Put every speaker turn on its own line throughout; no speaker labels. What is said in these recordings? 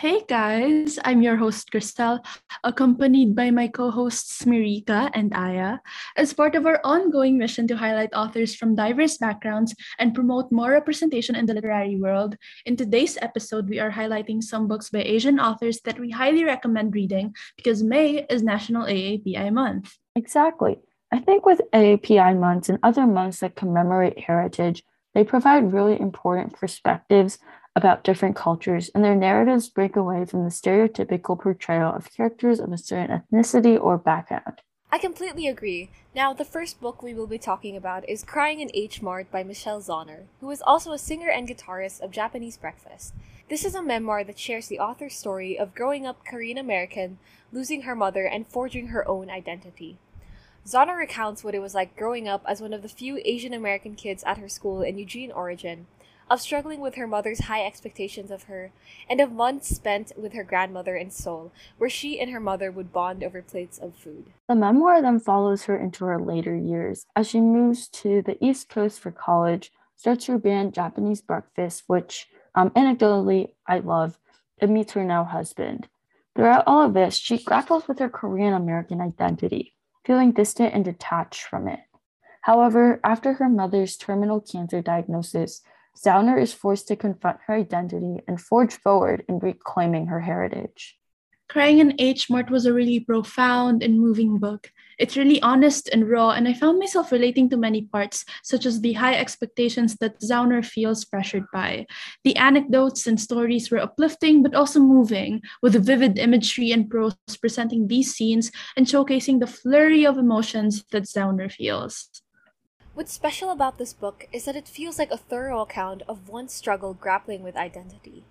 guys. I'm your host, Cristel, accompanied by my co hosts, Mirika and Aya, as part of our ongoing mission to highlight authors from diverse backgrounds and promote more representation in the literary world. In today's episode, we are highlighting some books by Asian authors that we highly recommend reading because May is National AAPI Month.
Exactly. I think with AAPI months and other months that commemorate heritage, they provide really important perspectives about different cultures, and their narratives break away from the stereotypical portrayal of characters of a certain ethnicity or background.
I completely agree. Now, the first book we will be talking about is Crying in H Mart by Michelle Zauner, who is also a singer and guitarist of Japanese Breakfast. This is a memoir that shares the author's story of growing up Korean American, losing her mother, and forging her own identity. Zauner recounts what it was like growing up as one of the few Asian American kids at her school in Eugene, Oregon, of struggling with her mother's high expectations of her, and of months spent with her grandmother in Seoul, where she and her mother would bond over plates of food.
The memoir then follows her into her later years as she moves to the East Coast for college, starts her band Japanese Breakfast, which um, anecdotally I love, and meets her now husband. Throughout all of this, she grapples with her Korean American identity, feeling distant and detached from it. However, after her mother's terminal cancer diagnosis, Zauner is forced to confront her identity and forge forward in reclaiming her heritage.
Crying in H Mart was a really profound and moving book. It's really honest and raw, and I found myself relating to many parts, such as the high expectations that Zauner feels pressured by. The anecdotes and stories were uplifting but also moving, with vivid imagery and prose presenting these scenes and showcasing the flurry of emotions that Zauner feels.
What's special about this book is that it feels like a thorough account of one's struggle grappling with identity.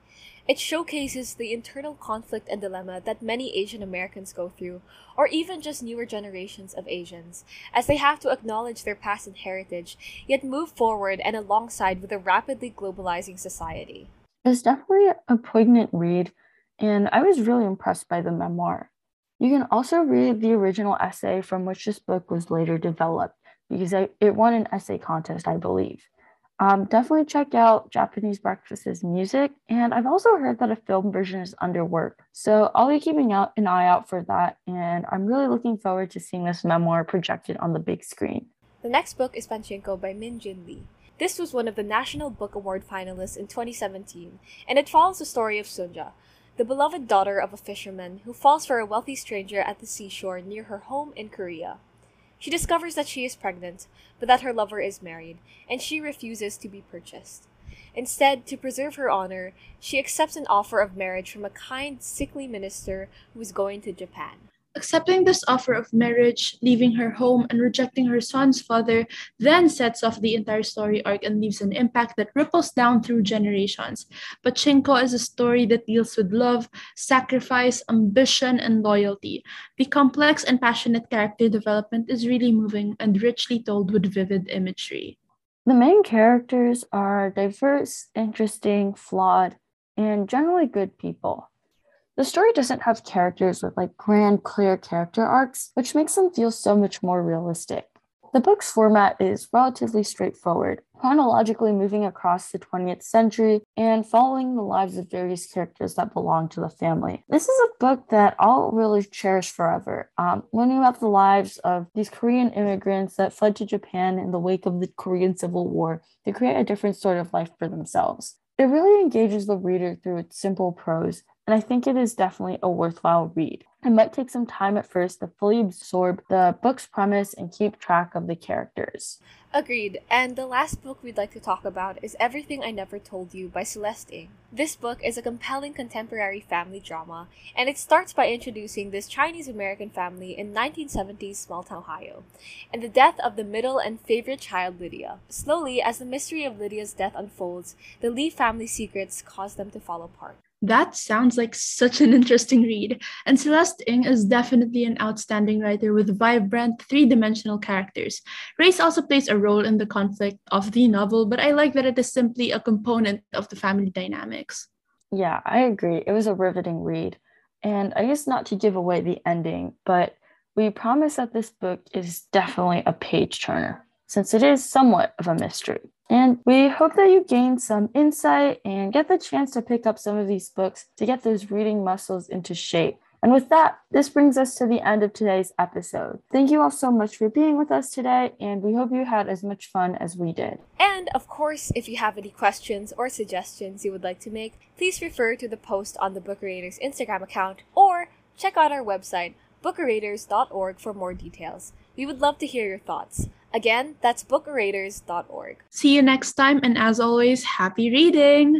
It showcases the internal conflict and dilemma that many Asian Americans go through, or even just newer generations of Asians, as they have to acknowledge their past and heritage, yet move forward and alongside with a rapidly globalizing society.
It's definitely a poignant read, and I was really impressed by the memoir. You can also read the original essay from which this book was later developed because I, it won an essay contest, I believe. Um, definitely check out Japanese Breakfast's music, and I've also heard that a film version is under work. So I'll be keeping out an eye out for that, and I'm really looking forward to seeing this memoir projected on the big screen.
The next book is Pachinko by Min Jin Lee. This was one of the National Book Award finalists in 2017, and it follows the story of Sunja, the beloved daughter of a fisherman who falls for a wealthy stranger at the seashore near her home in Korea. She discovers that she is pregnant, but that her lover is married, and she refuses to be purchased. Instead, to preserve her honor, she accepts an offer of marriage from a kind, sickly minister who is going to Japan.
Accepting this offer of marriage, leaving her home, and rejecting her son's father then sets off the entire story arc and leaves an impact that ripples down through generations. Pachinko is a story that deals with love, sacrifice, ambition, and loyalty. The complex and passionate character development is really moving and richly told with vivid imagery.
The main characters are diverse, interesting, flawed, and generally good people. The story doesn't have characters with like grand, clear character arcs, which makes them feel so much more realistic. The book's format is relatively straightforward, chronologically moving across the 20th century and following the lives of various characters that belong to the family. This is a book that I'll really cherish forever. Um, learning about the lives of these Korean immigrants that fled to Japan in the wake of the Korean Civil War to create a different sort of life for themselves. It really engages the reader through its simple prose and I think it is definitely a worthwhile read. It might take some time at first to fully absorb the book's premise and keep track of the characters.
Agreed. And the last book we'd like to talk about is Everything I Never Told You by Celeste Ng. This book is a compelling contemporary family drama, and it starts by introducing this Chinese American family in 1970s small town Ohio, and the death of the middle and favorite child, Lydia. Slowly, as the mystery of Lydia's death unfolds, the Lee family secrets cause them to fall apart.
That sounds like such an interesting read, and Celeste Ng is definitely an outstanding writer with vibrant, three dimensional characters. Race also plays a role in the conflict of the novel, but I like that it is simply a component of the family dynamics.
Yeah, I agree. It was a riveting read. And I guess not to give away the ending, but we promise that this book is definitely a page turner. Since it is somewhat of a mystery. And we hope that you gain some insight and get the chance to pick up some of these books to get those reading muscles into shape. And with that, this brings us to the end of today's episode. Thank you all so much for being with us today, and we hope you had as much fun as we did.
And of course, if you have any questions or suggestions you would like to make, please refer to the post on the Book Creators Instagram account or check out our website, bookreaders.org, for more details. We would love to hear your thoughts. Again, that's bookreaders.org.
See you next time, and as always, happy reading!